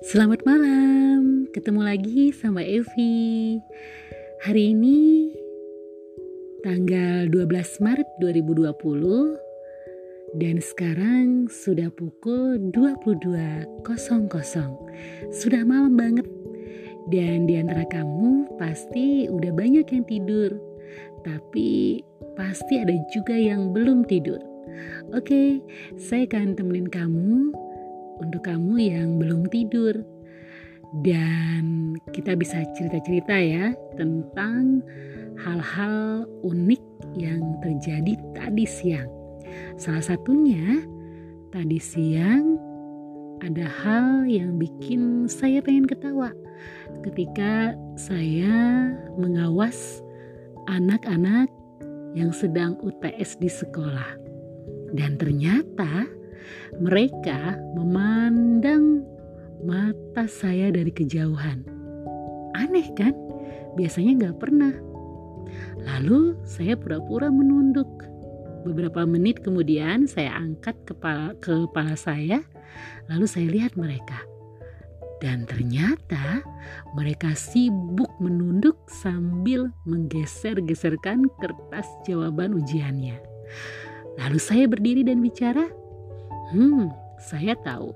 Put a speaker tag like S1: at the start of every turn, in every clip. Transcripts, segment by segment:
S1: Selamat malam, ketemu lagi sama Evi. Hari ini tanggal 12 Maret 2020 dan sekarang sudah pukul 22.00. Sudah malam banget. Dan di antara kamu pasti udah banyak yang tidur. Tapi pasti ada juga yang belum tidur. Oke, saya akan temenin kamu untuk kamu yang belum tidur. Dan kita bisa cerita-cerita ya tentang hal-hal unik yang terjadi tadi siang. Salah satunya tadi siang ada hal yang bikin saya pengen ketawa ketika saya mengawas anak-anak yang sedang UTS di sekolah. Dan ternyata mereka memandang mata saya dari kejauhan. Aneh kan? Biasanya nggak pernah. Lalu saya pura-pura menunduk. Beberapa menit kemudian saya angkat kepala, kepala saya, lalu saya lihat mereka. Dan ternyata mereka sibuk menunduk sambil menggeser-geserkan kertas jawaban ujiannya. Lalu saya berdiri dan bicara, Hmm, saya tahu.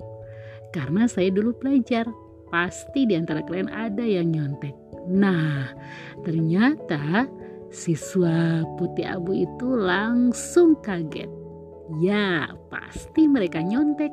S1: Karena saya dulu pelajar, pasti di antara kalian ada yang nyontek. Nah, ternyata siswa putih abu itu langsung kaget. Ya, pasti mereka nyontek.